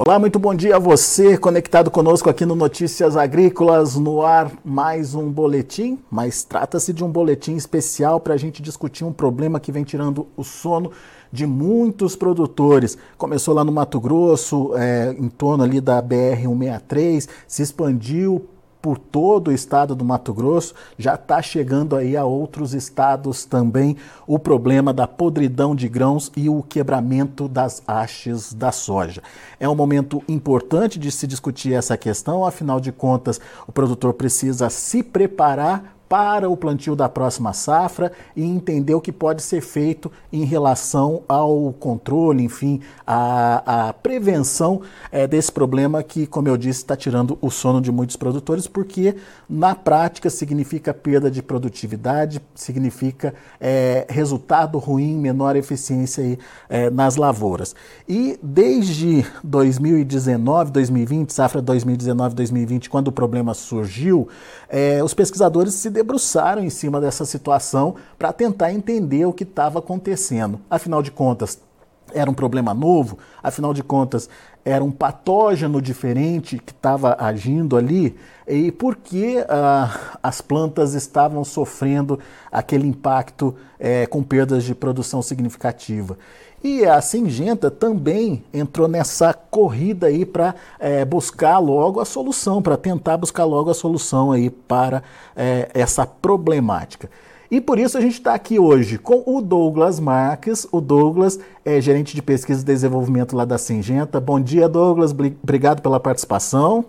Olá, muito bom dia a você conectado conosco aqui no Notícias Agrícolas, no ar mais um boletim, mas trata-se de um boletim especial para a gente discutir um problema que vem tirando o sono de muitos produtores. Começou lá no Mato Grosso, é, em torno ali da BR-163, se expandiu por todo o estado do Mato Grosso, já está chegando aí a outros estados também o problema da podridão de grãos e o quebramento das hastes da soja. É um momento importante de se discutir essa questão, afinal de contas, o produtor precisa se preparar para o plantio da próxima safra e entender o que pode ser feito em relação ao controle, enfim, a prevenção é, desse problema que, como eu disse, está tirando o sono de muitos produtores, porque na prática significa perda de produtividade, significa é, resultado ruim, menor eficiência aí, é, nas lavouras. E desde 2019, 2020, safra 2019-2020, quando o problema surgiu, os pesquisadores se debruçaram em cima dessa situação para tentar entender o que estava acontecendo. Afinal de contas, era um problema novo, afinal de contas, era um patógeno diferente que estava agindo ali, e por que ah, as plantas estavam sofrendo aquele impacto eh, com perdas de produção significativa. E a Singenta também entrou nessa corrida aí para é, buscar logo a solução, para tentar buscar logo a solução aí para é, essa problemática. E por isso a gente está aqui hoje com o Douglas Marques. O Douglas é gerente de pesquisa e desenvolvimento lá da Singenta. Bom dia, Douglas. Obrigado pela participação.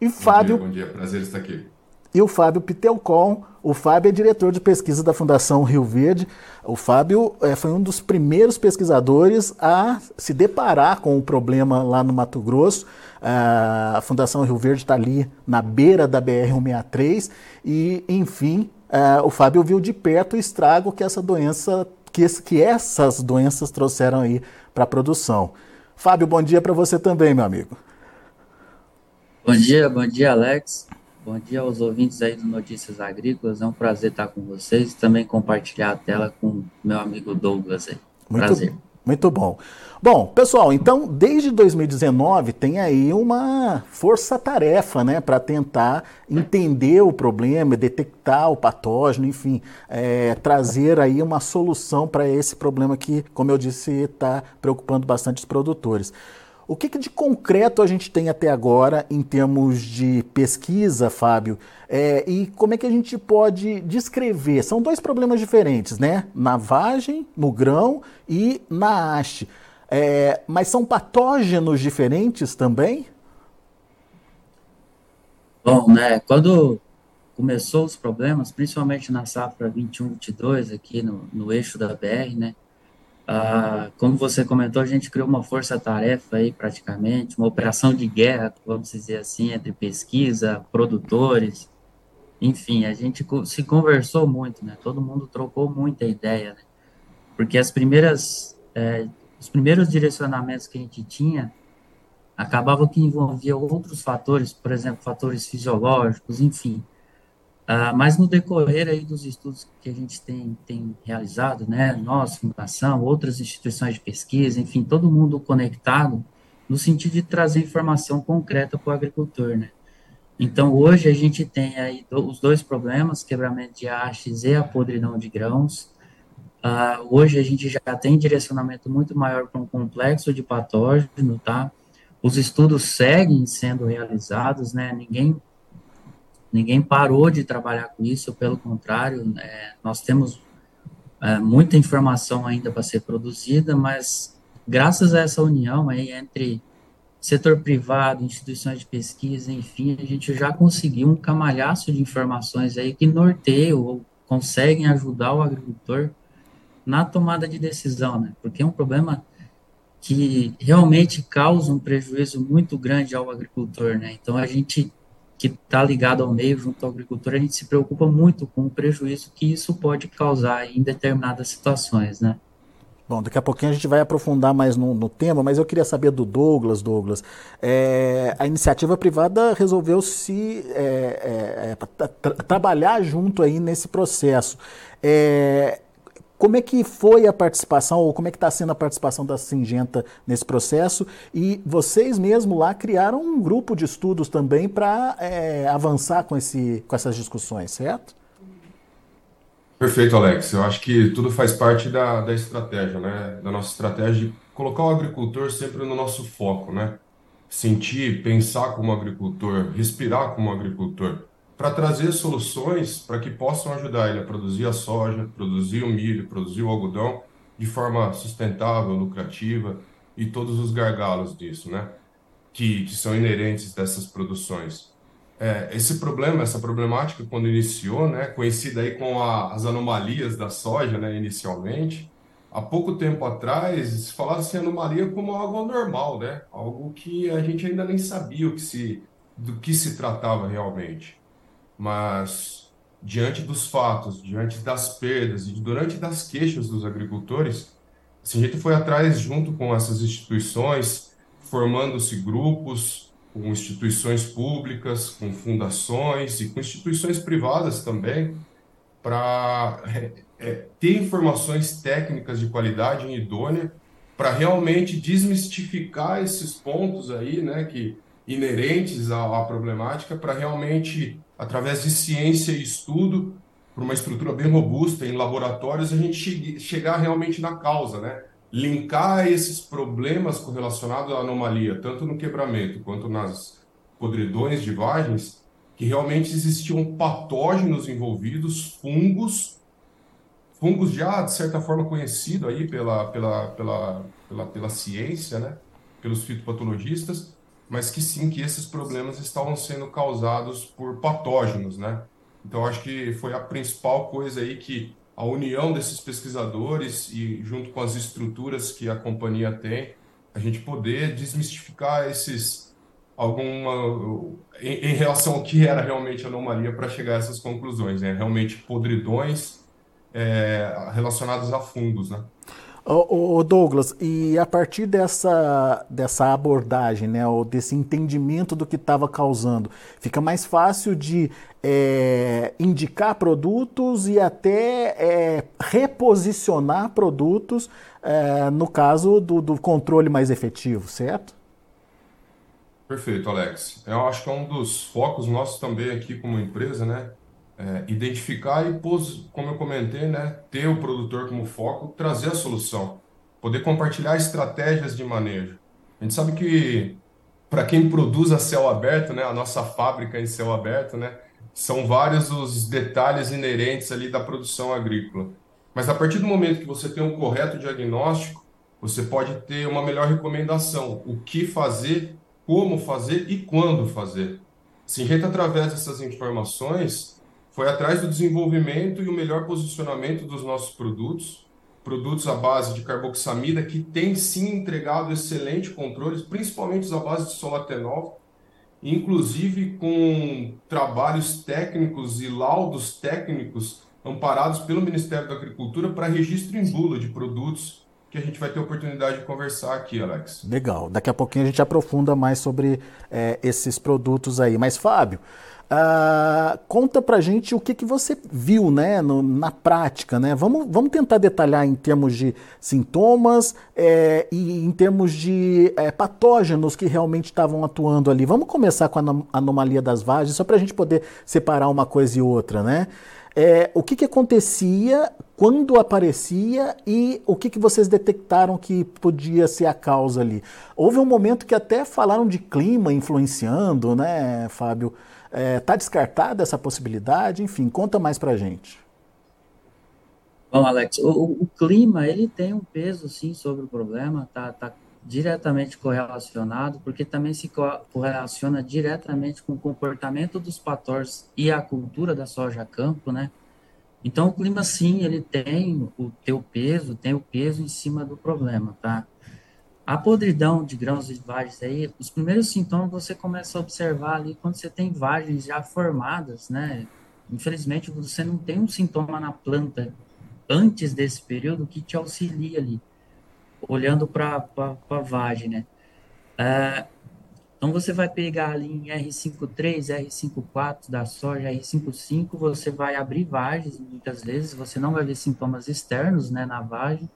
E bom Fábio. Dia, bom dia, prazer estar aqui e o Fábio Pitelcon. O Fábio é diretor de pesquisa da Fundação Rio Verde. O Fábio é, foi um dos primeiros pesquisadores a se deparar com o problema lá no Mato Grosso. a Fundação Rio Verde está ali na beira da BR-163 e, enfim, o Fábio viu de perto o estrago que essa doença, que, que essas doenças trouxeram aí para a produção. Fábio, bom dia para você também, meu amigo. Bom dia, bom dia, Alex. Bom dia aos ouvintes aí do Notícias Agrícolas. É um prazer estar com vocês e também compartilhar a tela com meu amigo Douglas aí. Muito, prazer. Muito bom. Bom, pessoal, então desde 2019 tem aí uma força-tarefa, né, para tentar entender o problema, detectar o patógeno, enfim, é, trazer aí uma solução para esse problema que, como eu disse, está preocupando bastante os produtores. O que, que, de concreto a gente tem até agora em termos de pesquisa, Fábio? É, e como é que a gente pode descrever? São dois problemas diferentes, né? Na vagem, no grão e na haste. É, mas são patógenos diferentes também? Bom, né? Quando começou os problemas, principalmente na safra 21-22, aqui no, no eixo da BR, né? Ah, como você comentou, a gente criou uma força-tarefa aí, praticamente, uma operação de guerra, vamos dizer assim, entre pesquisa, produtores, enfim, a gente se conversou muito, né? Todo mundo trocou muita ideia, né? Porque as primeiras, é, os primeiros direcionamentos que a gente tinha acabavam que envolvia outros fatores, por exemplo, fatores fisiológicos, enfim. Uh, mas no decorrer aí dos estudos que a gente tem, tem realizado, né, nós, fundação, outras instituições de pesquisa, enfim, todo mundo conectado, no sentido de trazer informação concreta para o agricultor, né. Então, hoje a gente tem aí os dois problemas, quebramento de hastes e a podridão de grãos. Uh, hoje a gente já tem direcionamento muito maior para um complexo de patógeno, tá? Os estudos seguem sendo realizados, né? Ninguém ninguém parou de trabalhar com isso, pelo contrário, é, nós temos é, muita informação ainda para ser produzida, mas graças a essa união aí entre setor privado, instituições de pesquisa, enfim, a gente já conseguiu um camalhaço de informações aí que norteiam ou conseguem ajudar o agricultor na tomada de decisão, né? Porque é um problema que realmente causa um prejuízo muito grande ao agricultor, né? Então a gente que está ligado ao meio, junto ao agricultor, a gente se preocupa muito com o prejuízo que isso pode causar em determinadas situações, né? Bom, daqui a pouquinho a gente vai aprofundar mais no, no tema, mas eu queria saber do Douglas, Douglas. É, a iniciativa privada resolveu se é, é, é tra trabalhar junto aí nesse processo. É, como é que foi a participação, ou como é que está sendo a participação da Singenta nesse processo? E vocês mesmo lá criaram um grupo de estudos também para é, avançar com, esse, com essas discussões, certo? Perfeito, Alex. Eu acho que tudo faz parte da, da estratégia, né? Da nossa estratégia de colocar o agricultor sempre no nosso foco, né? Sentir, pensar como agricultor, respirar como agricultor, para trazer soluções para que possam ajudar ele a produzir a soja, produzir o milho, produzir o algodão de forma sustentável, lucrativa e todos os gargalos disso, né? Que, que são inerentes dessas produções é, esse problema, essa problemática, quando iniciou, né, conhecida aí com a, as anomalias da soja, né, inicialmente, há pouco tempo atrás, falava-se anomalia como algo normal, né, algo que a gente ainda nem sabia o que se, do que se tratava realmente. Mas, diante dos fatos, diante das perdas e durante das queixas dos agricultores, a gente foi atrás, junto com essas instituições, formando-se grupos, com instituições públicas, com fundações e com instituições privadas também, para é, é, ter informações técnicas de qualidade e idônea, para realmente desmistificar esses pontos aí, né, que inerentes à, à problemática, para realmente, através de ciência e estudo, por uma estrutura bem robusta em laboratórios, a gente chegar realmente na causa, né? linkar esses problemas correlacionados à anomalia, tanto no quebramento quanto nas podridões de vagens, que realmente existiam patógenos envolvidos, fungos, fungos já de certa forma conhecido aí pela, pela, pela, pela, pela ciência, né? pelos fitopatologistas, mas que sim, que esses problemas estavam sendo causados por patógenos, né? Então acho que foi a principal coisa aí que a união desses pesquisadores e junto com as estruturas que a companhia tem, a gente poder desmistificar esses alguma em, em relação ao que era realmente anomalia para chegar a essas conclusões, né? Realmente podridões é, relacionados a fungos, né? O, Douglas, e a partir dessa, dessa abordagem, né, ou desse entendimento do que estava causando, fica mais fácil de é, indicar produtos e até é, reposicionar produtos é, no caso do, do controle mais efetivo, certo? Perfeito, Alex. Eu acho que é um dos focos nossos também aqui como empresa, né? É, identificar e, como eu comentei, né, ter o produtor como foco, trazer a solução, poder compartilhar estratégias de manejo. A gente sabe que para quem produz a céu aberto, né, a nossa fábrica em céu aberto, né, são vários os detalhes inerentes ali da produção agrícola. Mas a partir do momento que você tem um correto diagnóstico, você pode ter uma melhor recomendação, o que fazer, como fazer e quando fazer. Se a gente, através dessas informações, foi atrás do desenvolvimento e o melhor posicionamento dos nossos produtos, produtos à base de carboxamida, que tem sim entregado excelente controles, principalmente os à base de solatenol, inclusive com trabalhos técnicos e laudos técnicos amparados pelo Ministério da Agricultura para registro em bula de produtos que a gente vai ter oportunidade de conversar aqui, Alex. Legal. Daqui a pouquinho a gente aprofunda mais sobre é, esses produtos aí. Mas, Fábio, Uh, conta pra gente o que, que você viu né, no, na prática. Né? Vamos, vamos tentar detalhar em termos de sintomas é, e em termos de é, patógenos que realmente estavam atuando ali. Vamos começar com a anomalia das vagens, só para a gente poder separar uma coisa e outra. Né? É, o que, que acontecia, quando aparecia e o que, que vocês detectaram que podia ser a causa ali? Houve um momento que até falaram de clima influenciando, né, Fábio? Está é, tá descartada essa possibilidade? Enfim, conta mais para a gente. Bom, Alex, o, o, clima ele tem um peso sim sobre o problema, tá, tá diretamente correlacionado, porque também se correlaciona diretamente com o comportamento dos patores e a cultura da soja campo, né? Então o clima sim, ele tem o teu peso, tem o peso em cima do problema, tá? A podridão de grãos e vagens aí, os primeiros sintomas você começa a observar ali quando você tem vagens já formadas, né? Infelizmente, você não tem um sintoma na planta antes desse período que te auxilia ali, olhando para a vagem, né? É, Então você vai pegar ali em R53, R54 da soja, R55, você vai abrir vagens, muitas vezes você não vai ver sintomas externos, né, na vagem,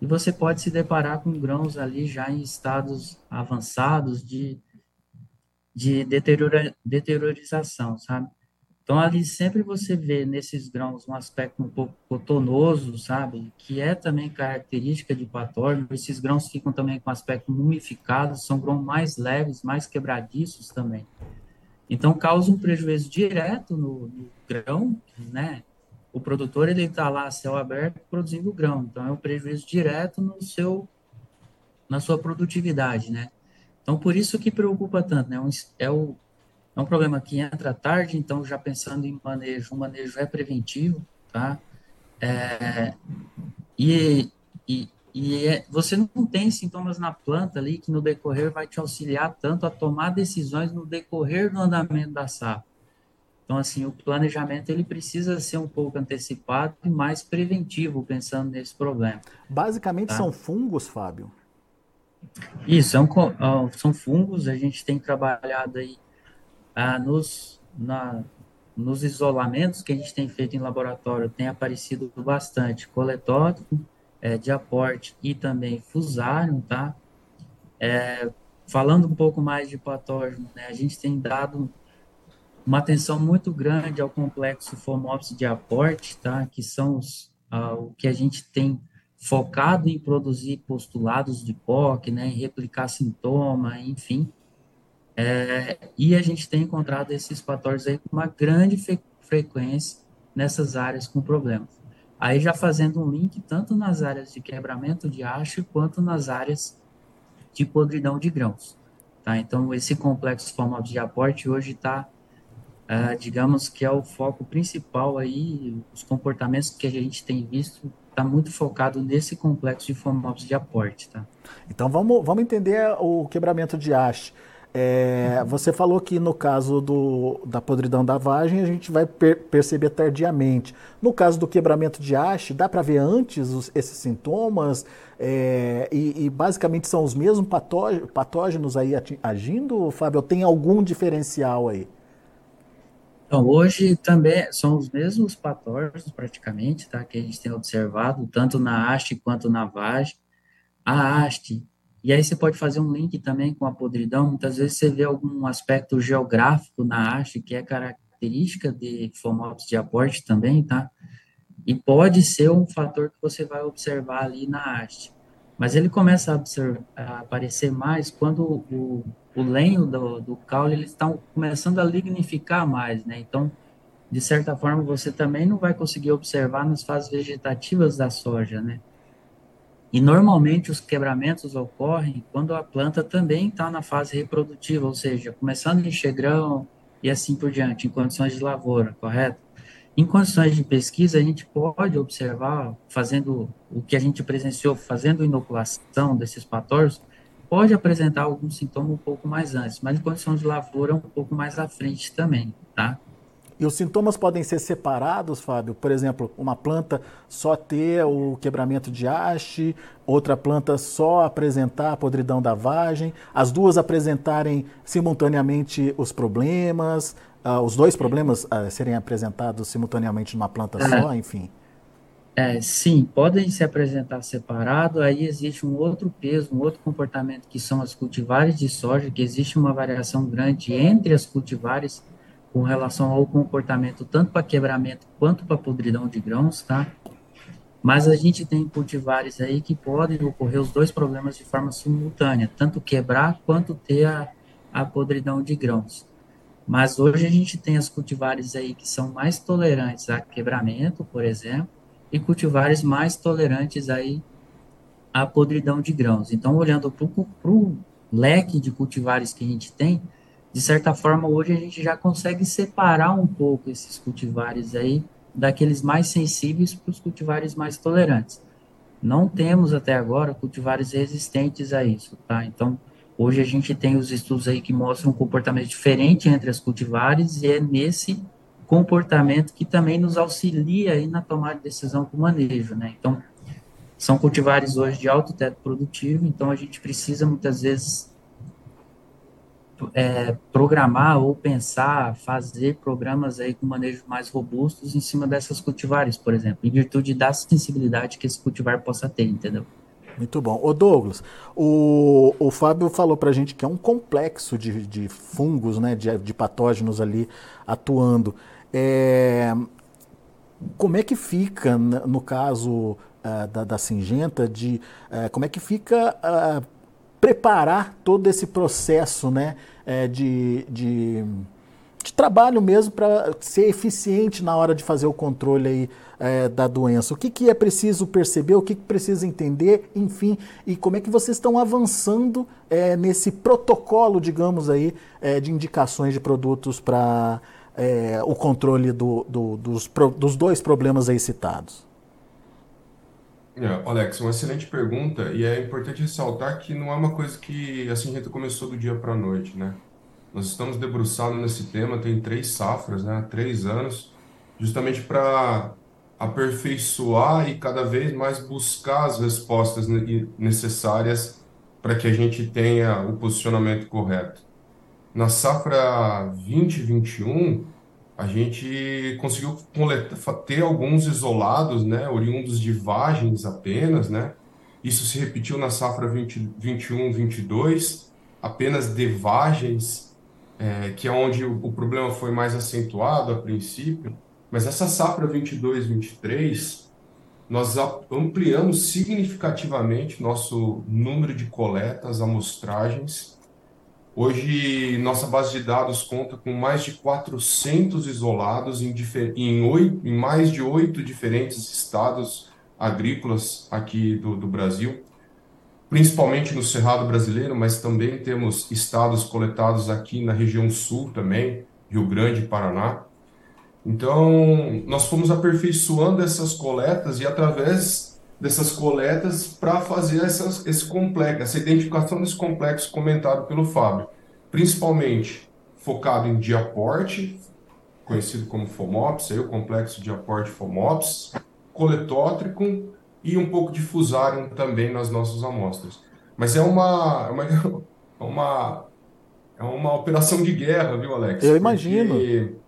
e você pode se deparar com grãos ali já em estados avançados de, de deteriora, deteriorização, sabe? Então, ali sempre você vê nesses grãos um aspecto um pouco cotonoso, sabe? Que é também característica de patógeno. Esses grãos ficam também com aspecto mumificado, são grãos mais leves, mais quebradiços também. Então, causa um prejuízo direto no, no grão, né? O produtor, ele está lá, céu aberto, produzindo grão. Então, é um prejuízo direto no seu, na sua produtividade, né? Então, por isso que preocupa tanto, né? É o, é um problema que entra tarde, então já pensando em manejo, o manejo é preventivo, tá? É, e e, e é, você não tem sintomas na planta ali que no decorrer vai te auxiliar tanto a tomar decisões no decorrer do andamento da safra. Então, assim, o planejamento ele precisa ser um pouco antecipado e mais preventivo, pensando nesse problema. Basicamente tá? são fungos, Fábio? Isso, são, são fungos, a gente tem trabalhado aí ah, nos, na, nos isolamentos que a gente tem feito em laboratório, tem aparecido bastante coletótipo, é, de aporte e também fusário, tá? É, falando um pouco mais de patógeno, né, a gente tem dado uma atenção muito grande ao complexo FOMOPS de aporte, tá? Que são os, o que a gente tem focado em produzir postulados de POC, né? Em replicar sintoma, enfim. É, e a gente tem encontrado esses patógenos aí com uma grande fre frequência nessas áreas com problemas. Aí já fazendo um link tanto nas áreas de quebramento de haste quanto nas áreas de podridão de grãos. Tá? Então, esse complexo formal de aporte hoje está, uh, digamos que é o foco principal aí, os comportamentos que a gente tem visto está muito focado nesse complexo de formatos de aporte. Tá? Então, vamos, vamos entender o quebramento de haste. É, você falou que no caso do, da podridão da vagem a gente vai per perceber tardiamente. No caso do quebramento de haste, dá para ver antes os, esses sintomas é, e, e, basicamente são os mesmos patógenos aí agindo, Fábio? Tem algum diferencial aí? Então, hoje também são os mesmos patógenos praticamente, tá? Que a gente tem observado, tanto na haste quanto na vagem. A haste e aí você pode fazer um link também com a podridão. Muitas vezes você vê algum aspecto geográfico na haste que é característica de FOMOPS de aporte também, tá? E pode ser um fator que você vai observar ali na haste. Mas ele começa a, a aparecer mais quando o, o lenho do, do caule eles estão começando a lignificar mais, né? Então, de certa forma, você também não vai conseguir observar nas fases vegetativas da soja, né? E normalmente os quebramentos ocorrem quando a planta também está na fase reprodutiva, ou seja, começando a encher grão e assim por diante, em condições de lavoura, correto? Em condições de pesquisa, a gente pode observar, fazendo o que a gente presenciou, fazendo inoculação desses patógenos, pode apresentar algum sintoma um pouco mais antes, mas em condições de lavoura um pouco mais à frente também, tá? E os sintomas podem ser separados, Fábio? Por exemplo, uma planta só ter o quebramento de haste, outra planta só apresentar a podridão da vagem, as duas apresentarem simultaneamente os problemas, uh, os dois problemas uh, serem apresentados simultaneamente numa planta é. só, enfim. É, sim, podem se apresentar separado, aí existe um outro peso, um outro comportamento que são as cultivares de soja, que existe uma variação grande entre as cultivares com relação ao comportamento, tanto para quebramento quanto para podridão de grãos, tá? Mas a gente tem cultivares aí que podem ocorrer os dois problemas de forma simultânea, tanto quebrar quanto ter a, a podridão de grãos. Mas hoje a gente tem as cultivares aí que são mais tolerantes a quebramento, por exemplo, e cultivares mais tolerantes aí à podridão de grãos. Então, olhando para o leque de cultivares que a gente tem, de certa forma, hoje a gente já consegue separar um pouco esses cultivares aí daqueles mais sensíveis para os cultivares mais tolerantes. Não temos até agora cultivares resistentes a isso, tá? Então, hoje a gente tem os estudos aí que mostram um comportamento diferente entre as cultivares e é nesse comportamento que também nos auxilia aí na tomada de decisão com o manejo, né? Então, são cultivares hoje de alto teto produtivo, então a gente precisa muitas vezes é, programar ou pensar, fazer programas aí com manejo mais robustos em cima dessas cultivares, por exemplo, em virtude da sensibilidade que esse cultivar possa ter, entendeu? Muito bom. Ô Douglas, o, o Fábio falou para a gente que é um complexo de, de fungos, né, de, de patógenos ali atuando. É, como é que fica, no caso uh, da, da Singenta, de, uh, como é que fica uh, preparar todo esse processo né, de, de, de trabalho mesmo para ser eficiente na hora de fazer o controle aí é, da doença? O que, que é preciso perceber, o que, que precisa entender, enfim, e como é que vocês estão avançando é, nesse protocolo, digamos aí, é, de indicações de produtos para é, o controle do, do, dos, dos dois problemas aí citados? É, Alex, uma excelente pergunta e é importante ressaltar que não é uma coisa que assim a gente começou do dia para a noite, né? Nós estamos debruçados nesse tema tem três safras, né? Três anos, justamente para aperfeiçoar e cada vez mais buscar as respostas necessárias para que a gente tenha o posicionamento correto. Na safra 2021, a gente conseguiu ter alguns isolados, né, oriundos de vagens apenas, né? Isso se repetiu na safra 2021, 22, apenas de vagens, é, que é onde o, o problema foi mais acentuado a princípio. Mas essa safra 22, 23, nós ampliamos significativamente nosso número de coletas, amostragens. Hoje, nossa base de dados conta com mais de 400 isolados em, em, em mais de oito diferentes estados agrícolas aqui do, do Brasil, principalmente no Cerrado brasileiro, mas também temos estados coletados aqui na região sul também, Rio Grande Paraná. Então, nós fomos aperfeiçoando essas coletas e através dessas coletas para fazer essas, esse complexo, essa identificação desse complexo comentado pelo Fábio, principalmente focado em diaporte, conhecido como FOMOPS, aí o complexo diaporte FOMOPS, coletótrico e um pouco de fusarium também nas nossas amostras. Mas é uma, é uma, é uma, é uma operação de guerra, viu, Alex? Eu imagino. Porque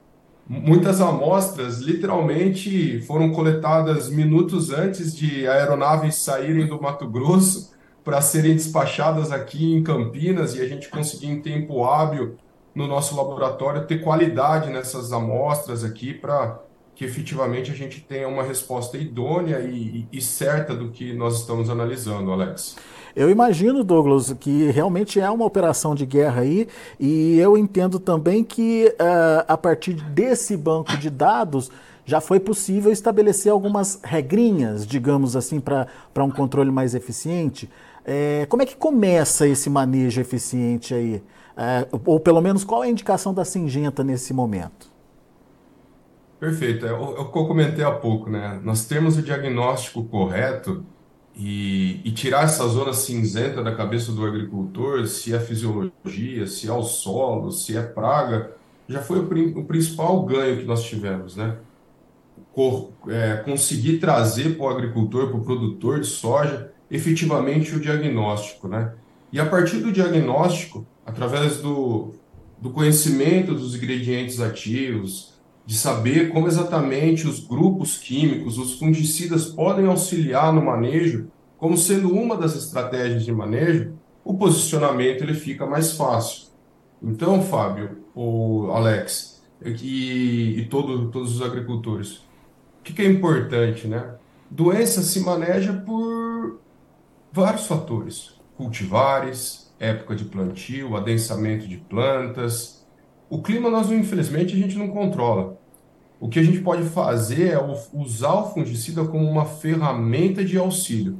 Muitas amostras literalmente foram coletadas minutos antes de aeronaves saírem do Mato Grosso para serem despachadas aqui em Campinas e a gente conseguir em tempo hábil no nosso laboratório ter qualidade nessas amostras aqui para que efetivamente a gente tenha uma resposta idônea e, e certa do que nós estamos analisando, Alex. Eu imagino, Douglas, que realmente é uma operação de guerra aí, e eu entendo também que uh, a partir desse banco de dados já foi possível estabelecer algumas regrinhas, digamos assim, para um controle mais eficiente. É, como é que começa esse manejo eficiente aí? É, ou pelo menos qual é a indicação da Singenta nesse momento? Perfeito. É o que eu comentei há pouco, né? Nós temos o diagnóstico correto e, e, tirar essa zona cinzenta da cabeça do agricultor, se é fisiologia, se é o solo, se é praga, já foi o, o principal ganho que nós tivemos, né? Cor, é, conseguir trazer para o agricultor, para o produtor de soja, efetivamente o diagnóstico, né? E a partir do diagnóstico, através do, do conhecimento dos ingredientes ativos, de saber como exatamente os grupos químicos, os fungicidas podem auxiliar no manejo, como sendo uma das estratégias de manejo, o posicionamento ele fica mais fácil. Então, Fábio, o Alex e, e todo, todos os agricultores, o que, que é importante, né? Doença se maneja por vários fatores: cultivares, época de plantio, adensamento de plantas. O clima nós infelizmente a gente não controla. O que a gente pode fazer é usar o fungicida como uma ferramenta de auxílio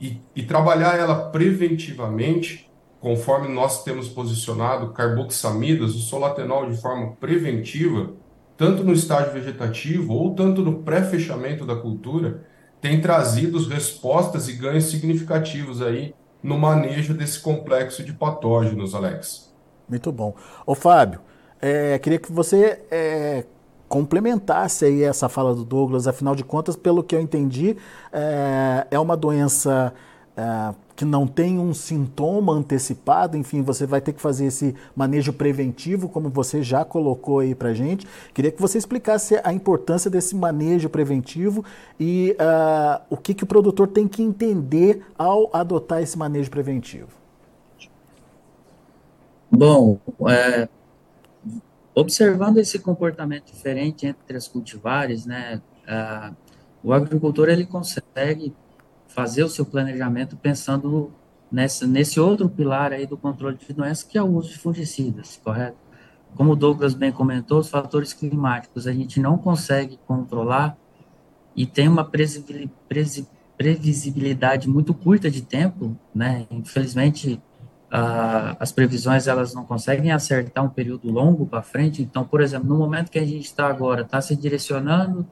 e, e trabalhar ela preventivamente, conforme nós temos posicionado carboxamidas, o solatenol de forma preventiva, tanto no estágio vegetativo ou tanto no pré-fechamento da cultura, tem trazido respostas e ganhos significativos aí no manejo desse complexo de patógenos, Alex. Muito bom. Ô Fábio, é, queria que você é, complementasse aí essa fala do Douglas. Afinal de contas, pelo que eu entendi, é, é uma doença é, que não tem um sintoma antecipado, enfim, você vai ter que fazer esse manejo preventivo, como você já colocou aí para gente. Queria que você explicasse a importância desse manejo preventivo e uh, o que, que o produtor tem que entender ao adotar esse manejo preventivo. Bom, é, observando esse comportamento diferente entre as cultivares, né, o agricultor ele consegue fazer o seu planejamento pensando nesse, nesse outro pilar aí do controle de doenças, que é o uso de fungicidas, correto? Como o Douglas bem comentou, os fatores climáticos a gente não consegue controlar e tem uma previsibilidade muito curta de tempo, né? Infelizmente, uh, as previsões elas não conseguem acertar um período longo para frente. Então, por exemplo, no momento que a gente está agora, está se direcionando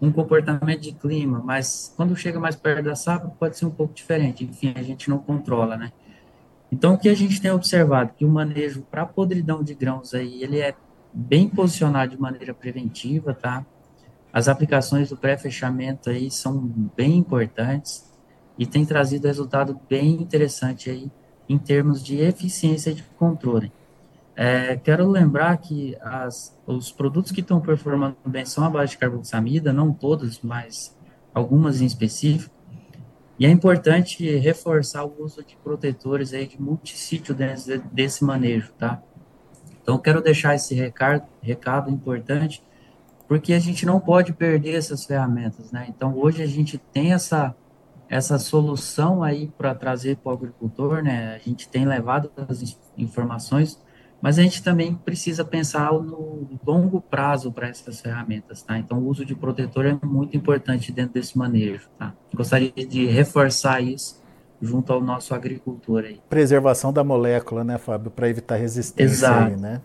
um comportamento de clima, mas quando chega mais perto da safra pode ser um pouco diferente. Enfim, a gente não controla, né? Então, o que a gente tem observado que o manejo para podridão de grãos aí, ele é bem posicionado de maneira preventiva, tá? As aplicações do pré-fechamento aí são bem importantes e tem trazido resultado bem interessante aí em termos de eficiência de controle. É, quero lembrar que as, os produtos que estão performando bem são a base de carboxamida, não todos, mas algumas em específico. E é importante reforçar o uso de protetores aí de multissítio desse, desse manejo, tá? Então, quero deixar esse recado, recado importante, porque a gente não pode perder essas ferramentas, né? Então, hoje a gente tem essa, essa solução aí para trazer para o agricultor, né? A gente tem levado as informações mas a gente também precisa pensar no longo prazo para essas ferramentas, tá? Então, o uso de protetor é muito importante dentro desse manejo, tá? Gostaria de reforçar isso junto ao nosso agricultor aí. Preservação da molécula, né, Fábio, para evitar resistência Exato. aí, né?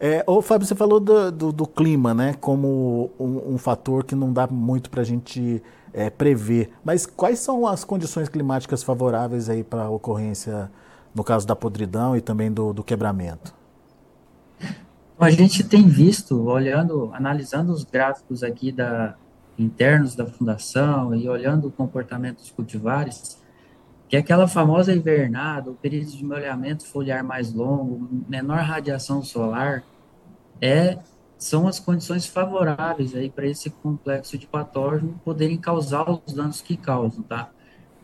É, ô, Fábio, você falou do, do, do clima, né, como um, um, fator que não dá muito para a gente é, prever. Mas quais são as condições climáticas favoráveis aí para a ocorrência no caso da podridão e também do, do quebramento? A gente tem visto, olhando, analisando os gráficos aqui da, internos da fundação e olhando o comportamento dos cultivares, que aquela famosa invernada, o período de molhamento foliar mais longo, menor radiação solar, é são as condições favoráveis aí para esse complexo de patógeno poderem causar os danos que causam, tá?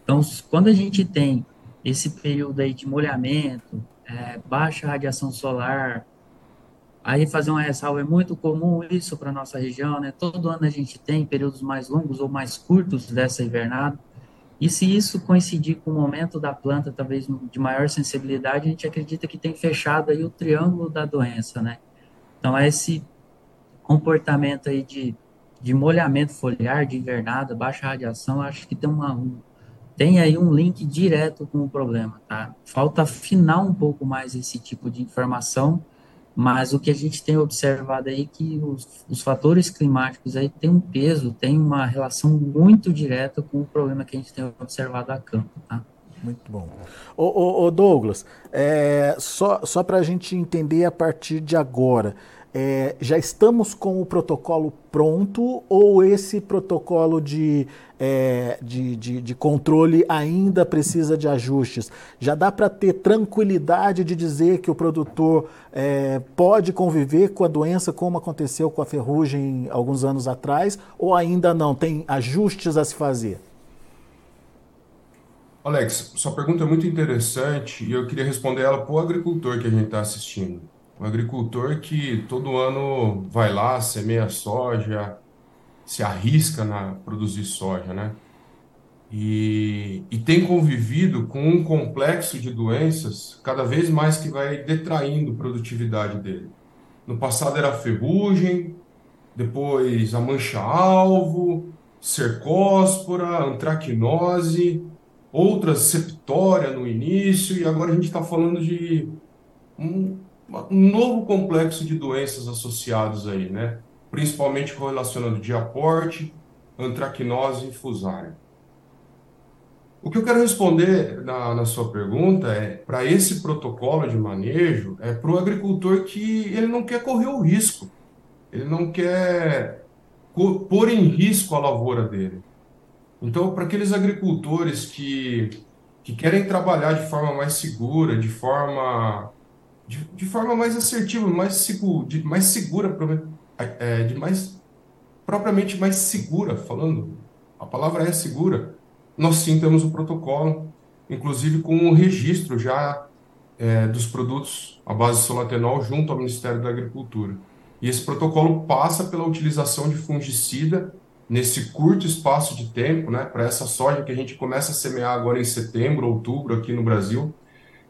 Então, quando a gente tem esse período aí de molhamento, é, baixa radiação solar, aí fazer uma ressalva é muito comum isso para nossa região, né? Todo ano a gente tem períodos mais longos ou mais curtos dessa invernada, e se isso coincidir com o momento da planta, talvez de maior sensibilidade, a gente acredita que tem fechado aí o triângulo da doença, né? Então, esse comportamento aí de, de molhamento foliar, de invernada, baixa radiação, acho que tem uma, um, tem aí um link direto com o problema, tá? Falta afinar um pouco mais esse tipo de informação, mas o que a gente tem observado aí é que os, os fatores climáticos aí têm um peso, tem uma relação muito direta com o problema que a gente tem observado a campo, tá? Muito bom. Ô, ô, ô Douglas, é, só, só para a gente entender a partir de agora, é, já estamos com o protocolo pronto ou esse protocolo de, é, de, de, de, controle ainda precisa de ajustes? Já dá para ter tranquilidade de dizer que o produtor é, pode conviver com a doença como aconteceu com a ferrugem alguns anos atrás ou ainda não? Tem ajustes a se fazer? Alex, sua pergunta é muito interessante e eu queria responder ela para o agricultor que a gente está assistindo. Um agricultor que todo ano vai lá, semeia soja, se arrisca na produzir soja, né? E, e tem convivido com um complexo de doenças cada vez mais que vai detraindo a produtividade dele. No passado era ferrugem, depois a mancha-alvo, cercóspora, antracnose, outras septória no início, e agora a gente está falando de um, um novo complexo de doenças associados aí, né? Principalmente correlacionando diaporte, antracnose e fusária. O que eu quero responder na, na sua pergunta é, para esse protocolo de manejo, é para o agricultor que ele não quer correr o risco, ele não quer pôr em risco a lavoura dele. Então, para aqueles agricultores que, que querem trabalhar de forma mais segura, de forma, de, de forma mais assertiva, mais, segura, de, mais segura, é, de mais propriamente mais segura, falando, a palavra é segura, nós sim temos o protocolo, inclusive com o registro já é, dos produtos à base de solatenol junto ao Ministério da Agricultura. E esse protocolo passa pela utilização de fungicida nesse curto espaço de tempo, né, para essa soja que a gente começa a semear agora em setembro, outubro aqui no Brasil,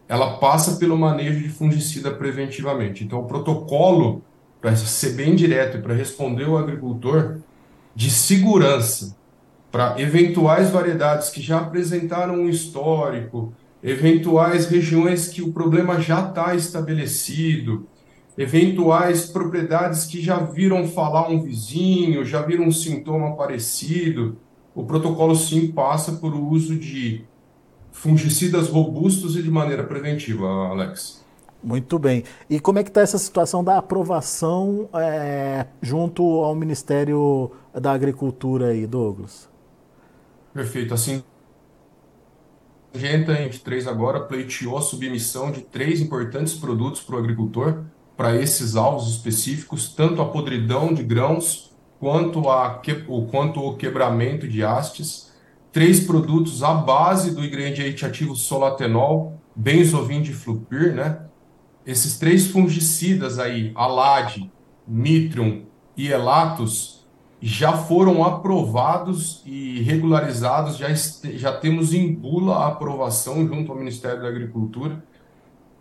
ela passa pelo manejo de fungicida preventivamente. Então, o protocolo, para ser bem direto e para responder o agricultor, de segurança para eventuais variedades que já apresentaram um histórico, eventuais regiões que o problema já está estabelecido, eventuais propriedades que já viram falar um vizinho, já viram um sintoma parecido, o protocolo sim passa por uso de fungicidas robustos e de maneira preventiva, Alex. Muito bem. E como é que está essa situação da aprovação é, junto ao Ministério da Agricultura aí, Douglas? Perfeito. Assim, Genta, em 23 agora, pleiteou a submissão de três importantes produtos para o agricultor, para esses alvos específicos, tanto a podridão de grãos quanto, a, quanto o quebramento de hastes. Três produtos à base do ingrediente ativo solatenol, benzovindiflupir, né? Esses três fungicidas aí, Alad, Mitrium e Elatos, já foram aprovados e regularizados, já, já temos em bula a aprovação junto ao Ministério da Agricultura.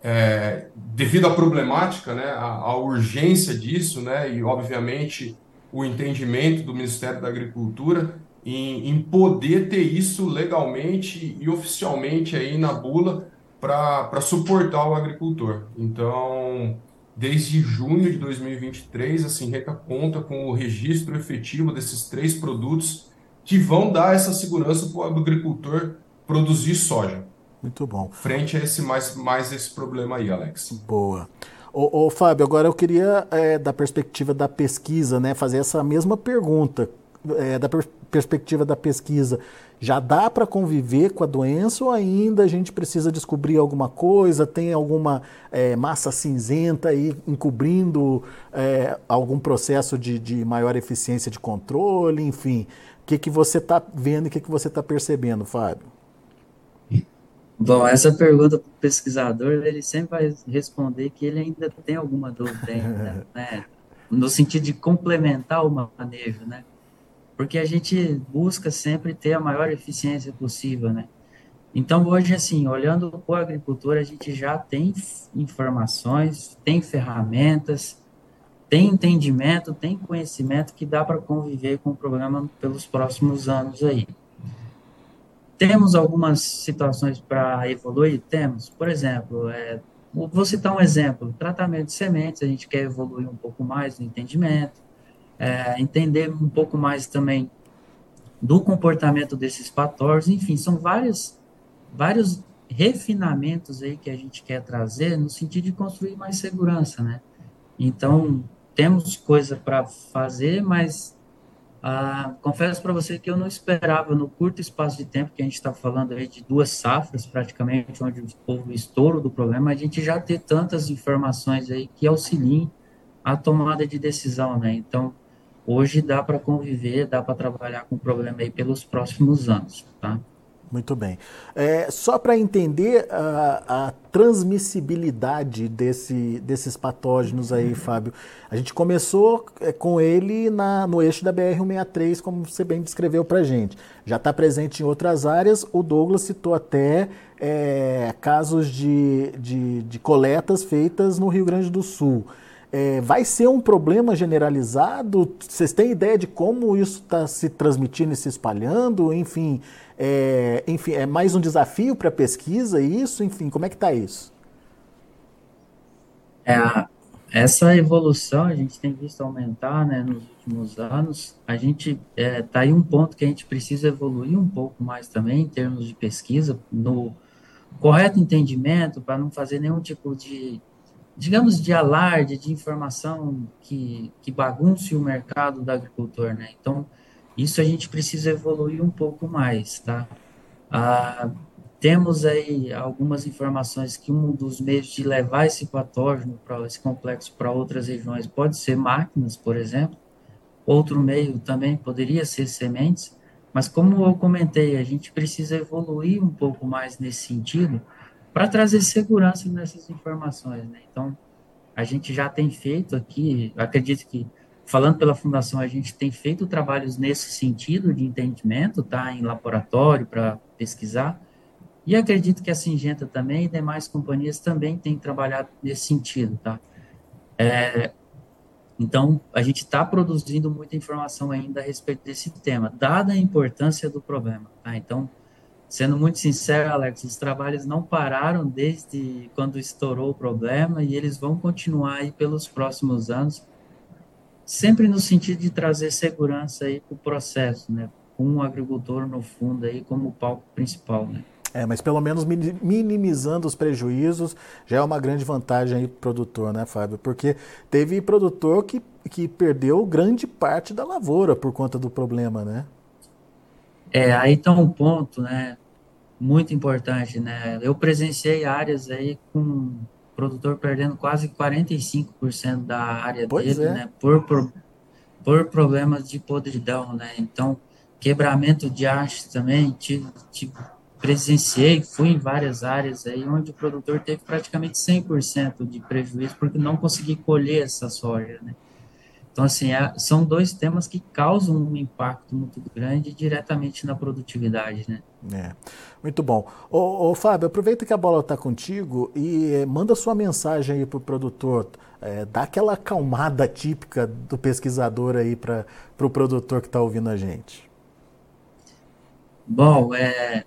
É, devido à problemática, né, à, urgência disso, né, e obviamente o entendimento do Ministério da Agricultura em, em poder ter isso legalmente e oficialmente aí na bula para suportar o agricultor. Então, desde junho de 2023, a Sinreca conta com o registro efetivo desses três produtos que vão dar essa segurança para o agricultor produzir soja. Muito bom. Frente a esse mais, mais esse problema aí, Alex. Boa. Ô, ô Fábio, agora eu queria, é, da perspectiva da pesquisa, né, fazer essa mesma pergunta. É, da per perspectiva da pesquisa, já dá para conviver com a doença ou ainda a gente precisa descobrir alguma coisa? Tem alguma é, massa cinzenta aí encobrindo é, algum processo de, de, maior eficiência de controle? Enfim, o que, que você está vendo e o que, que você está percebendo, Fábio? Bom, essa pergunta para o pesquisador, ele sempre vai responder que ele ainda tem alguma dúvida ainda, né? no sentido de complementar o manejo, né? Porque a gente busca sempre ter a maior eficiência possível, né? Então, hoje, assim, olhando para a agricultura, a gente já tem informações, tem ferramentas, tem entendimento, tem conhecimento que dá para conviver com o programa pelos próximos anos aí. Temos algumas situações para evoluir? Temos. Por exemplo, é, vou citar um exemplo: tratamento de sementes, a gente quer evoluir um pouco mais no entendimento é, entender um pouco mais também do comportamento desses patógenos, enfim, são vários, vários refinamentos aí que a gente quer trazer no sentido de construir mais segurança, né? Então, temos coisa para fazer, mas ah, confesso para você que eu não esperava, no curto espaço de tempo que a gente está falando aí de duas safras, praticamente, onde houve o estouro do problema, a gente já ter tantas informações aí que auxiliem a tomada de decisão, né? Então, hoje dá para conviver, dá para trabalhar com o problema aí pelos próximos anos, tá? Muito bem. É, só para entender a, a, transmissibilidade desse, desses patógenos aí, uhum. Fábio, a gente começou é, com ele na, no eixo da BR-163, como você bem descreveu para a gente. Já está presente em outras áreas, o Douglas citou até é, casos de, de, de coletas feitas no Rio Grande do Sul. É, vai ser um problema generalizado? Vocês têm ideia de como isso está se transmitindo e se espalhando? Enfim, é, enfim, é mais um desafio para a pesquisa isso? Enfim, como é que está isso? É, essa evolução a gente tem visto aumentar né, nos últimos anos. A gente está é, tá aí um ponto que a gente precisa evoluir um pouco mais também em termos de pesquisa, no correto entendimento, para não fazer nenhum tipo de digamos, de alarde, de informação que, que bagunce o mercado do agricultor, né? Então, Isso a gente precisa evoluir um pouco mais, tá? Ah, temos aí algumas informações que um dos meios de levar esse patógeno, para esse complexo para outras regiões, pode ser máquinas, por exemplo. Outro meio também poderia ser sementes, mas como eu comentei, a gente precisa evoluir um pouco mais nesse sentido para trazer segurança nessas informações, né? Então, a gente já tem feito aqui, acredito que falando pela fundação, a gente tem feito trabalhos nesse sentido de entendimento, tá, em laboratório para pesquisar. E acredito que a Singenta também e demais companhias também têm trabalhado nesse sentido, tá? É, então, a gente está produzindo muita informação ainda a respeito desse tema, dada a importância do problema. Tá? Então, sendo muito sincero, Alex, os trabalhos não pararam desde quando estourou o problema e eles vão continuar aí pelos próximos anos, sempre no sentido de trazer segurança aí para o processo, né? Com o agricultor no fundo aí como palco principal, né? É, mas pelo menos minimizando os prejuízos já é uma grande vantagem aí para o produtor, né, Fábio? Porque teve produtor que, que perdeu grande parte da lavoura por conta do problema, né? É, aí está um ponto, né, muito importante, né? Eu presenciei áreas aí com produtor perdendo quase 45% da área pois dele, é. né, por, por, por problemas de podridão, né? Então, quebramento de haste também, tive, tive presenciei, fui em várias áreas aí onde o produtor teve praticamente 100% de prejuízo porque não conseguiu colher essa soja, né? Então, assim, é, são dois temas que causam um impacto muito grande diretamente na produtividade, né? É, muito bom. Ô, ô Fábio, aproveita que a bola está contigo e eh, manda sua mensagem aí para o produtor, é, dá aquela acalmada típica do pesquisador aí para o pro produtor que está ouvindo a gente. Bom, é,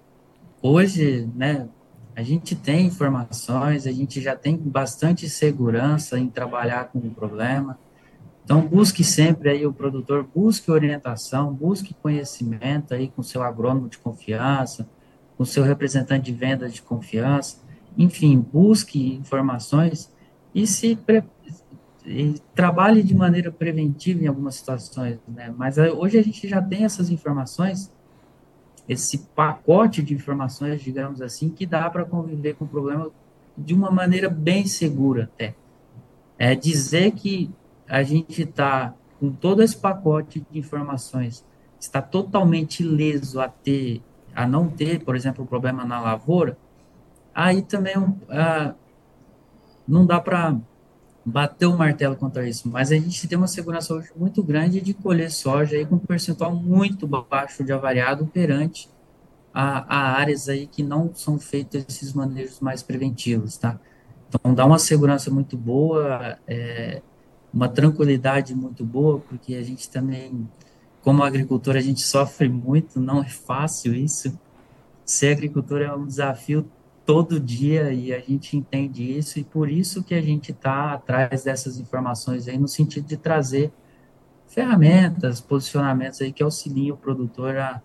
hoje, né, a gente tem informações, a gente já tem bastante segurança em trabalhar com o problema. Então, busque sempre aí o produtor, busque orientação, busque conhecimento aí com seu agrônomo de confiança, com seu representante de vendas de confiança. Enfim, busque informações e se pre... e trabalhe de maneira preventiva em algumas situações, né? Mas hoje a gente já tem essas informações esse pacote de informações, digamos assim, que dá para conviver com o problema de uma maneira bem segura até. É dizer que a gente está com todo esse pacote de informações, está totalmente ileso a ter, a não ter, por exemplo, um problema na lavoura, aí também não dá para bater o martelo contra isso, mas a gente tem uma segurança hoje muito grande de colher soja aí com um percentual muito baixo de avariado perante a, a, áreas aí que não são feitos esses manejos mais preventivos, tá? Então dá uma segurança muito boa, é, uma tranquilidade muito boa, porque a gente também, como agricultor, a gente sofre muito, não é fácil isso. Ser agricultor é um desafio todo dia e a gente entende isso e por isso que a gente está atrás dessas informações aí no sentido de trazer ferramentas, posicionamentos aí que auxiliem o produtor a,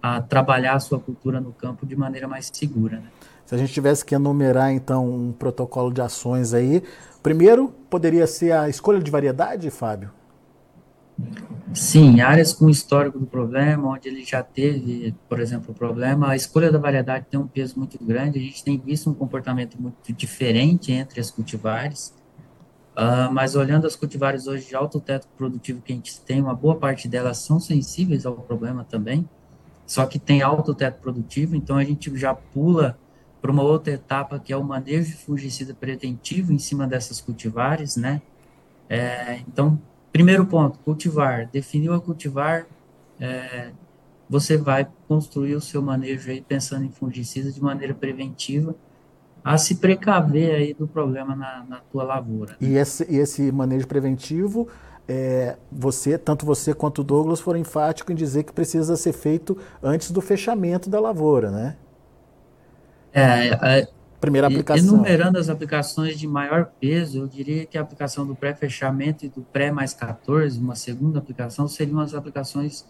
a trabalhar a sua cultura no campo de maneira mais segura. Né? Se a gente tivesse que enumerar então um protocolo de ações aí, primeiro poderia ser a escolha de variedade, Fábio? Sim, áreas com histórico do problema, onde ele já teve, por exemplo, o problema, a escolha da variedade tem um peso muito grande. A gente tem visto um comportamento muito diferente entre as cultivares, uh, mas olhando as cultivares hoje de alto teto produtivo que a gente tem, uma boa parte delas são sensíveis ao problema também, só que tem alto teto produtivo, então a gente já pula para uma outra etapa que é o manejo de fungicida preventivo em cima dessas cultivares, né? É, então, Primeiro ponto, cultivar. Definiu a cultivar, é, você vai construir o seu manejo aí pensando em fungicidas de maneira preventiva, a se precaver aí do problema na, na tua lavoura. E esse, esse manejo preventivo, é, você, tanto você quanto o Douglas foram enfáticos em dizer que precisa ser feito antes do fechamento da lavoura, né? É, é primeira aplicação. Enumerando as aplicações de maior peso, eu diria que a aplicação do pré-fechamento e do pré mais 14, uma segunda aplicação, seriam as aplicações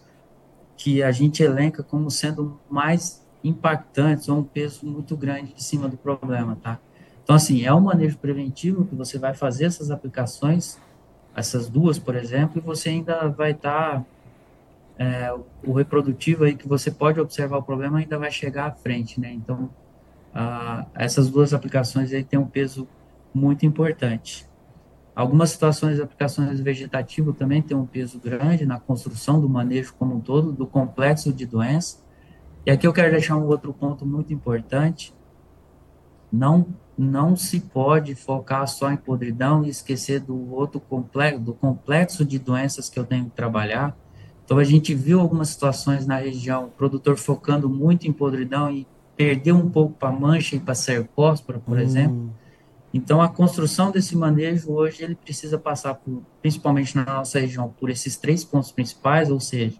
que a gente elenca como sendo mais impactantes ou um peso muito grande em cima do problema, tá? Então, assim, é um manejo preventivo que você vai fazer essas aplicações, essas duas, por exemplo, e você ainda vai estar tá é, o reprodutivo aí que você pode observar o problema ainda vai chegar à frente, né? Então, essas duas aplicações aí têm um peso muito importante. Algumas situações aplicações vegetativas também têm um peso grande na construção do manejo como um todo, do complexo de doença. E aqui eu quero deixar um outro ponto muito importante. Não, não se pode focar só em podridão e esquecer do outro complexo, do complexo de doenças que eu tenho que trabalhar. Então, a gente viu algumas situações na região, produtor focando muito em podridão e perdeu um pouco para mancha e para cercóspora, por hum. exemplo então, a construção desse manejo hoje ele precisa passar por, principalmente na nossa região, por esses três pontos principais, ou seja,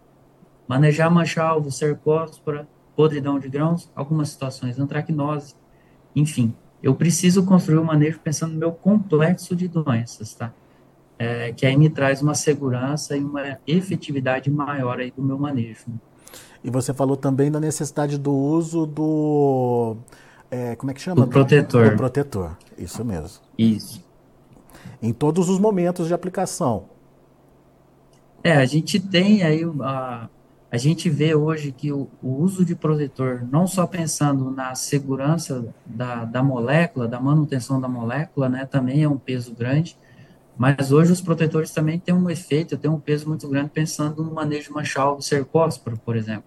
manejar mancha-alvo, cercóspora, podridão de grãos, algumas situações antracnose, enfim. Eu preciso construir o um manejo pensando no meu complexo de doenças, tá? É, que aí me traz uma segurança e uma efetividade maior aí do meu manejo. E você falou também da necessidade do uso do é, como é que chama? O protetor. O protetor, isso mesmo. Isso. Em todos os momentos de aplicação. É, a gente tem aí a, a gente vê hoje que o, o, uso de protetor, não só pensando na segurança da, da molécula, da manutenção da molécula, né, também é um peso grande, mas hoje os protetores também têm um efeito, têm um peso muito grande pensando no manejo manchal cercósporo, por exemplo.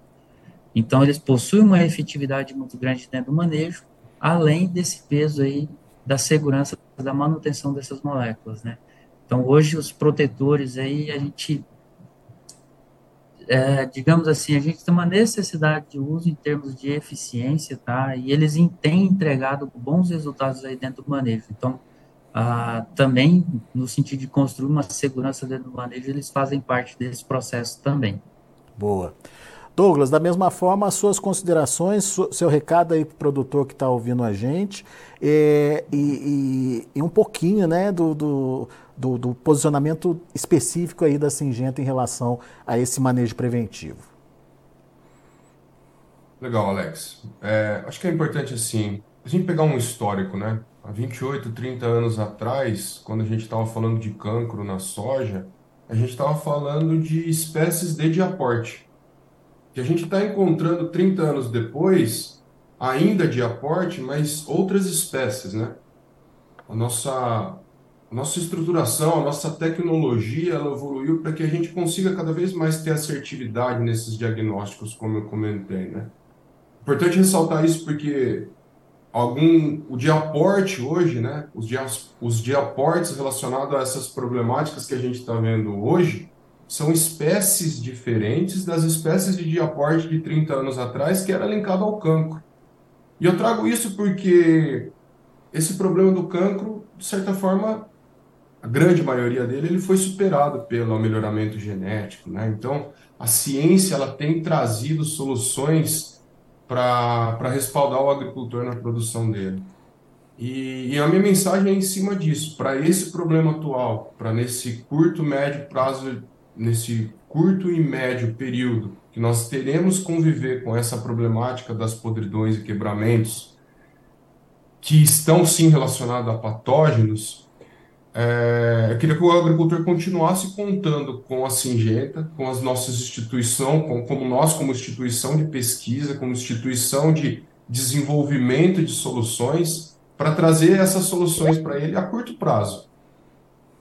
Então, eles possuem uma efetividade muito grande dentro do manejo, além desse peso aí da segurança da manutenção dessas moléculas, né? Então, hoje, os protetores aí, a gente, é, digamos assim, a gente tem uma necessidade de uso em termos de eficiência, tá? E eles têm entregado bons resultados aí dentro do manejo. Então, ah, também, no sentido de construir uma segurança dentro do manejo, eles fazem parte desse processo também. Boa. Douglas, da mesma forma, suas considerações, seu recado aí para o produtor que está ouvindo a gente é, e, e, e, um pouquinho né, do, do, do, do, posicionamento específico aí da Singenta em relação a esse manejo preventivo. Legal, Alex. É, acho que é importante assim, a gente pegar um histórico, né? Há 28, 30 anos atrás, quando a gente estava falando de cancro na soja, a gente estava falando de espécies de diaporte que a gente está encontrando 30 anos depois, ainda de aporte, mas outras espécies, né? A nossa, a nossa estruturação, a nossa tecnologia, ela evoluiu para que a gente consiga cada vez mais ter assertividade nesses diagnósticos, como eu comentei, né? Importante ressaltar isso porque algum o diaporte hoje, né? Os, dia, os diaportes relacionados a essas problemáticas que a gente está vendo hoje, são espécies diferentes das espécies de diaporte de 30 anos atrás que era linkado ao cancro. E eu trago isso porque esse problema do cancro, de certa forma, a grande maioria dele, ele foi superado pelo melhoramento genético, né? Então, a ciência ela tem trazido soluções para respaldar o agricultor na produção dele. E, e, a minha mensagem é em cima disso, para esse problema atual, para nesse curto, médio prazo nesse curto e médio período que nós teremos conviver com essa problemática das podridões e quebramentos, que estão sim relacionados a patógenos, é, eu queria que o agricultor continuasse contando com a Singenta, com as nossas instituições, com, como nós como instituição de pesquisa, como instituição de desenvolvimento de soluções, para trazer essas soluções para ele a curto prazo.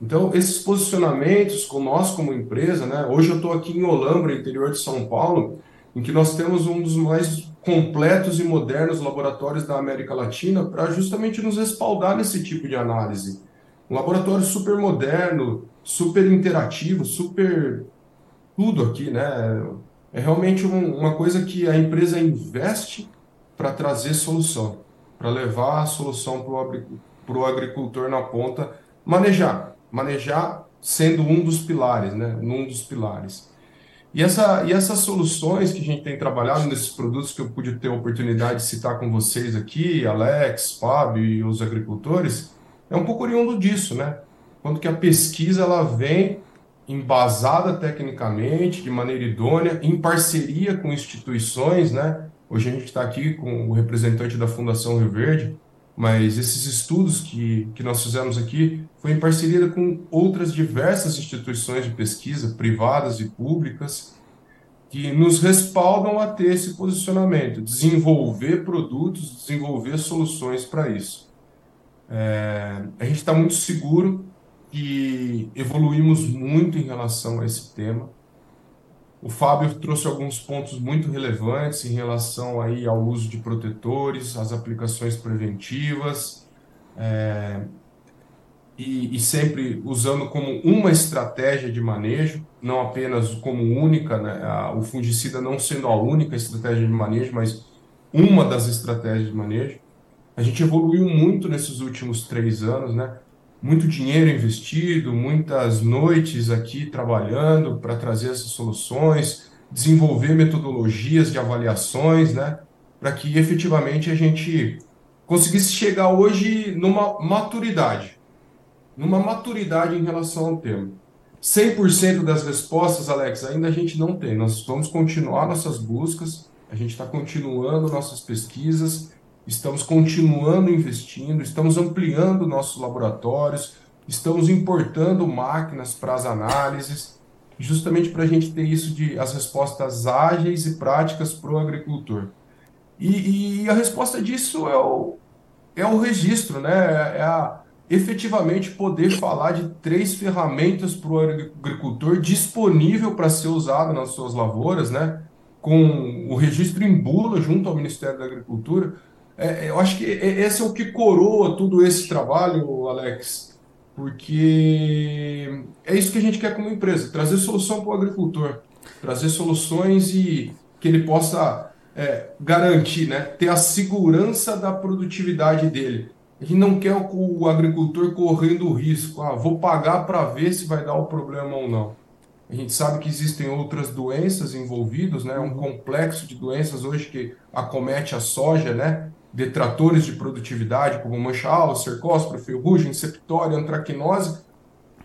Então, esses posicionamentos com nós como empresa, né? Hoje eu estou aqui em Olambra, interior de São Paulo, em que nós temos um dos mais completos e modernos laboratórios da América Latina para justamente nos respaldar nesse tipo de análise. Um laboratório super moderno, super interativo, super tudo aqui, né? É realmente um, uma coisa que a empresa investe para trazer solução, para levar a solução para o agricultor na ponta manejar manejar sendo um dos pilares, né? Um dos pilares. E, essa, e essas soluções que a gente tem trabalhado nesses produtos que eu pude ter a oportunidade de citar com vocês aqui, Alex, Fábio e os agricultores, é um pouco oriundo disso, né? Quando que a pesquisa ela vem embasada tecnicamente, de maneira idônea, em parceria com instituições, né? Hoje a gente está aqui com o representante da Fundação Rio Verde, mas esses estudos que, que nós fizemos aqui foi em parceria com outras diversas instituições de pesquisa, privadas e públicas, que nos respaldam a ter esse posicionamento, desenvolver produtos, desenvolver soluções para isso. É, a gente está muito seguro que evoluímos muito em relação a esse tema. O Fábio trouxe alguns pontos muito relevantes em relação aí ao uso de protetores, às aplicações preventivas, é, e, e, sempre usando como uma estratégia de manejo, não apenas como única, né? A, o fungicida não sendo a única estratégia de manejo, mas uma das estratégias de manejo. A gente evoluiu muito nesses últimos três anos, né? Muito dinheiro investido, muitas noites aqui trabalhando para trazer essas soluções, desenvolver metodologias de avaliações, né? Para que efetivamente a gente conseguisse chegar hoje numa maturidade numa maturidade em relação ao tema. 100% das respostas, Alex, ainda a gente não tem. Nós vamos continuar nossas buscas, a gente está continuando nossas pesquisas, estamos continuando investindo, estamos ampliando nossos laboratórios, estamos importando máquinas para as análises, justamente para a gente ter isso de as respostas ágeis e práticas para o agricultor. E, e, a resposta disso é o, é o registro, né? É a, efetivamente poder falar de três ferramentas para o agricultor disponível para ser usado nas suas lavouras, né? com o registro em bula junto ao Ministério da Agricultura. É, eu acho que esse é o que coroa todo esse trabalho, Alex, porque é isso que a gente quer como empresa, trazer solução para o agricultor, trazer soluções e que ele possa é, garantir, né, ter a segurança da produtividade dele. A gente não quer o agricultor correndo o risco. Ah, vou pagar para ver se vai dar o problema ou não. A gente sabe que existem outras doenças envolvidas, né? Um complexo de doenças hoje que acomete a soja, né? Detratores de produtividade, como mancha alva, cercóspora, ferrugem, septória, antracnose.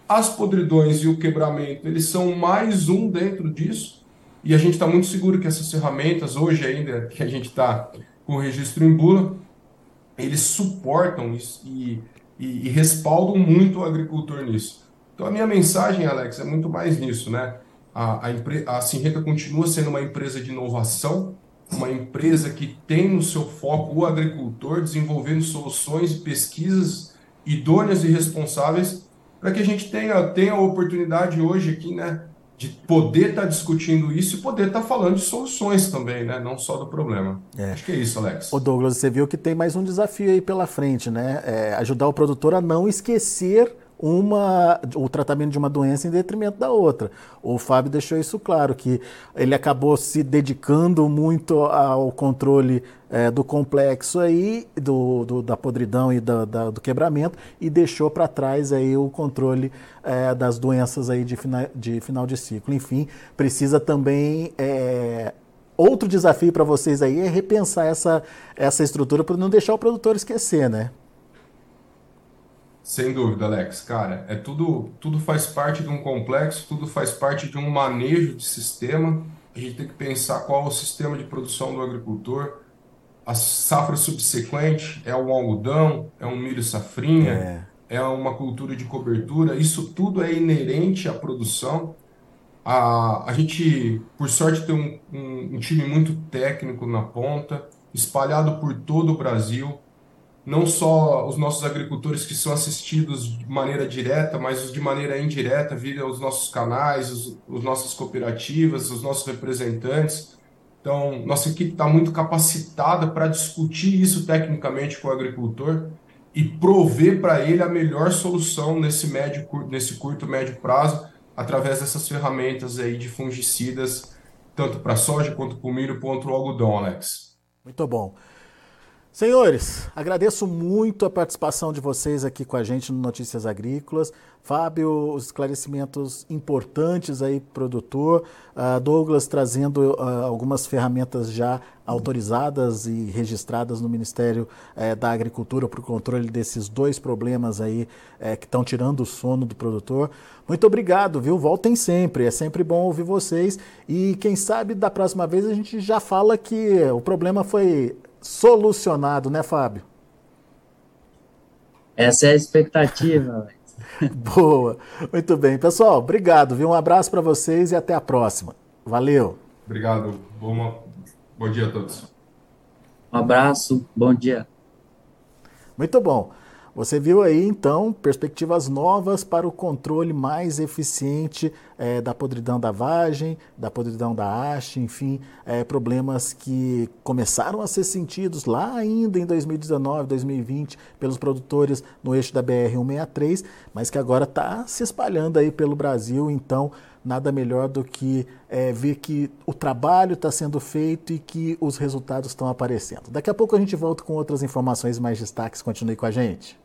As podridões e o quebramento, eles são mais um dentro disso. E a gente está muito seguro que essas ferramentas, hoje ainda que a gente está com o registro em bula, eles suportam isso e, e, e, respaldam muito o agricultor nisso. Então a minha mensagem, Alex, é muito mais nisso, né? A, a, a Sinreca continua sendo uma empresa de inovação, uma empresa que tem no seu foco o agricultor, desenvolvendo soluções e pesquisas idôneas e responsáveis para que a gente tenha, tenha a oportunidade hoje aqui, né, de poder estar tá discutindo isso e poder estar tá falando de soluções também, né? Não só do problema. É. Acho que é isso, Alex. O Douglas, você viu que tem mais um desafio aí pela frente, né? É ajudar o produtor a não esquecer uma, o tratamento de uma doença em detrimento da outra. O Fábio deixou isso claro, que ele acabou se dedicando muito ao controle é, do complexo aí, do, do da podridão e da, da, do quebramento, e deixou para trás aí o controle é, das doenças aí de, fina, de final de ciclo. Enfim, precisa também é, outro desafio para vocês aí é repensar essa, essa estrutura para não deixar o produtor esquecer, né? Sem dúvida, Alex. Cara, é tudo, tudo faz parte de um complexo, tudo faz parte de um manejo de sistema. A gente tem que pensar qual é o sistema de produção do agricultor. A safra subsequente é um algodão, é um milho safrinha, é, é uma cultura de cobertura. Isso tudo é inerente à produção. A, a gente, por sorte, tem um, um, um time muito técnico na ponta, espalhado por todo o Brasil não só os nossos agricultores que são assistidos de maneira direta, mas os de maneira indireta via os nossos canais, os, os nossas cooperativas, os nossos representantes. Então, nossa equipe está muito capacitada para discutir isso tecnicamente com o agricultor e prover para ele a melhor solução nesse médio, nesse curto médio prazo, através dessas ferramentas aí de fungicidas, tanto para soja quanto para o milho, quanto o algodão, Alex. Muito bom. Senhores, agradeço muito a participação de vocês aqui com a gente no Notícias Agrícolas. Fábio, os esclarecimentos importantes aí, produtor. Uh, Douglas trazendo uh, algumas ferramentas já autorizadas e registradas no Ministério uh, da Agricultura para o controle desses dois problemas aí eh, que estão tirando o sono do produtor. Muito obrigado, viu? Voltem sempre, é sempre bom ouvir vocês. E quem sabe da próxima vez a gente já fala que o problema foi solucionado, né, Fábio? Essa é a expectativa. Boa, muito bem. Pessoal, obrigado, viu? Um abraço para vocês e até a próxima. Valeu! Obrigado. Bom, bom dia a todos. Um abraço, bom dia. Muito bom. Você viu aí, então, perspectivas novas para o controle mais eficiente é, da podridão da vagem, da podridão da haste, enfim, é, problemas que começaram a ser sentidos lá ainda em 2019, 2020, pelos produtores no eixo da BR-163, mas que agora está se espalhando aí pelo Brasil, então nada melhor do que é, ver que o trabalho está sendo feito e que os resultados estão aparecendo. Daqui a pouco a gente volta com outras informações mais destaques. Continue com a gente.